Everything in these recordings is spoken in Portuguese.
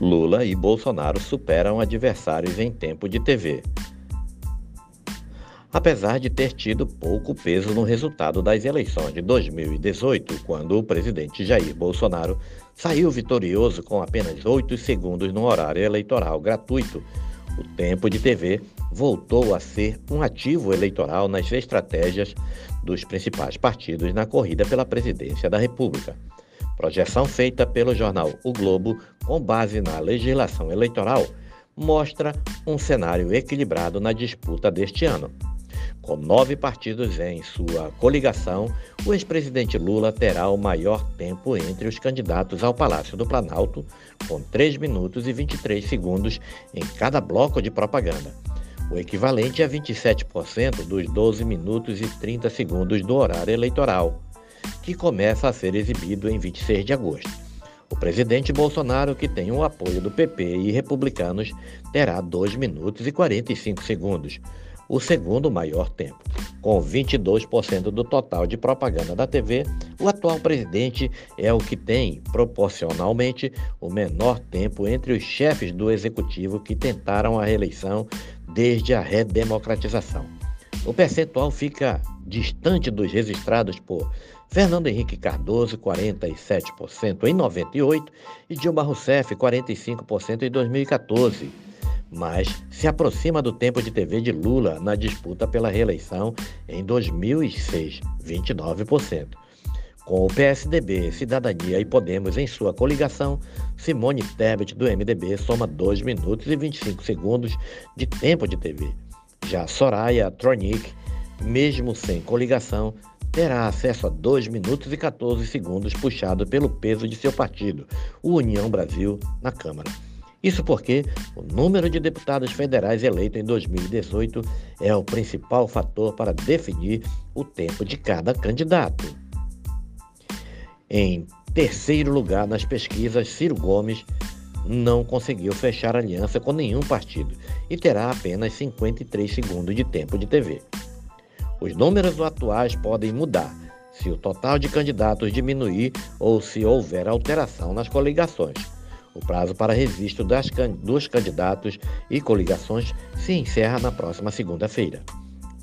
Lula e Bolsonaro superam adversários em tempo de TV. Apesar de ter tido pouco peso no resultado das eleições de 2018, quando o presidente Jair Bolsonaro saiu vitorioso com apenas 8 segundos no horário eleitoral gratuito, o tempo de TV voltou a ser um ativo eleitoral nas estratégias dos principais partidos na corrida pela presidência da República. Projeção feita pelo jornal O Globo, com base na legislação eleitoral, mostra um cenário equilibrado na disputa deste ano. Com nove partidos em sua coligação, o ex-presidente Lula terá o maior tempo entre os candidatos ao Palácio do Planalto, com 3 minutos e 23 segundos em cada bloco de propaganda, o equivalente a 27% dos 12 minutos e 30 segundos do horário eleitoral que começa a ser exibido em 26 de agosto. O presidente Bolsonaro, que tem o apoio do PP e republicanos, terá 2 minutos e 45 segundos, o segundo maior tempo. Com 22% do total de propaganda da TV, o atual presidente é o que tem, proporcionalmente, o menor tempo entre os chefes do executivo que tentaram a reeleição desde a redemocratização. O percentual fica distante dos registrados por Fernando Henrique Cardoso, 47% em 98 e Dilma Rousseff, 45% em 2014. Mas se aproxima do tempo de TV de Lula na disputa pela reeleição em 2006, 29%. Com o PSDB, Cidadania e Podemos em sua coligação, Simone Tebet, do MDB, soma 2 minutos e 25 segundos de tempo de TV. Já Soraya Tronic, mesmo sem coligação, terá acesso a 2 minutos e 14 segundos puxado pelo peso de seu partido, o União Brasil, na Câmara. Isso porque o número de deputados federais eleitos em 2018 é o principal fator para definir o tempo de cada candidato. Em terceiro lugar nas pesquisas, Ciro Gomes não conseguiu fechar aliança com nenhum partido e terá apenas 53 segundos de tempo de TV. Os números atuais podem mudar se o total de candidatos diminuir ou se houver alteração nas coligações. O prazo para registro das, dos candidatos e coligações se encerra na próxima segunda-feira.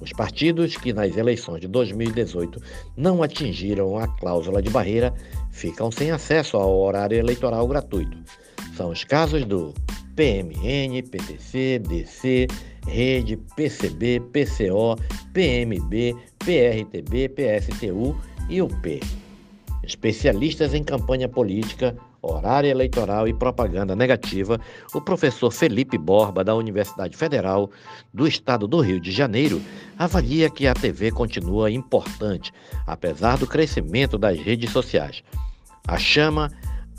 Os partidos que nas eleições de 2018 não atingiram a cláusula de barreira ficam sem acesso ao horário eleitoral gratuito. São os casos do PMN, PTC, DC, Rede, PCB, PCO, PMB, PRTB, PSTU e o P. Especialistas em campanha política, horário eleitoral e propaganda negativa, o professor Felipe Borba, da Universidade Federal do Estado do Rio de Janeiro, avalia que a TV continua importante, apesar do crescimento das redes sociais. A chama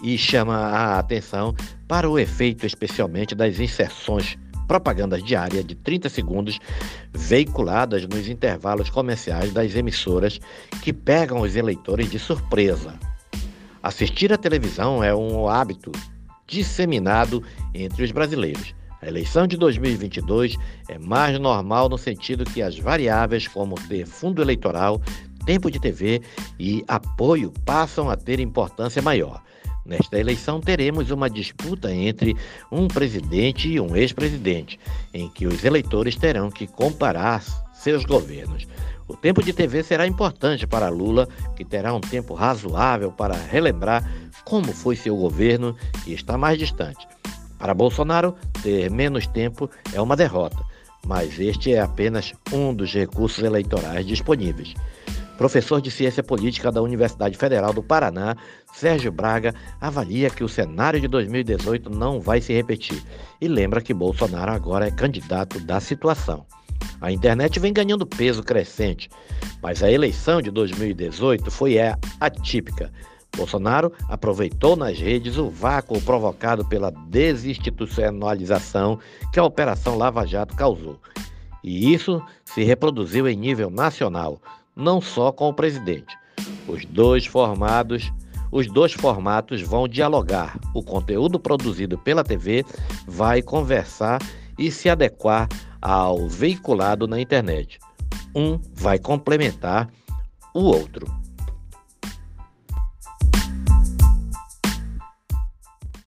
e chama a atenção para o efeito especialmente das inserções propagandas diárias de 30 segundos veiculadas nos intervalos comerciais das emissoras que pegam os eleitores de surpresa. Assistir à televisão é um hábito disseminado entre os brasileiros. A eleição de 2022 é mais normal no sentido que as variáveis como ter fundo eleitoral, tempo de TV e apoio passam a ter importância maior. Nesta eleição, teremos uma disputa entre um presidente e um ex-presidente, em que os eleitores terão que comparar seus governos. O tempo de TV será importante para Lula, que terá um tempo razoável para relembrar como foi seu governo e está mais distante. Para Bolsonaro, ter menos tempo é uma derrota, mas este é apenas um dos recursos eleitorais disponíveis. Professor de Ciência Política da Universidade Federal do Paraná, Sérgio Braga avalia que o cenário de 2018 não vai se repetir e lembra que Bolsonaro agora é candidato da situação. A internet vem ganhando peso crescente, mas a eleição de 2018 foi é, atípica. Bolsonaro aproveitou nas redes o vácuo provocado pela desinstitucionalização que a Operação Lava Jato causou. E isso se reproduziu em nível nacional, não só com o presidente. Os dois formados, os dois formatos vão dialogar. O conteúdo produzido pela TV vai conversar e se adequar ao veiculado na internet. Um vai complementar o outro.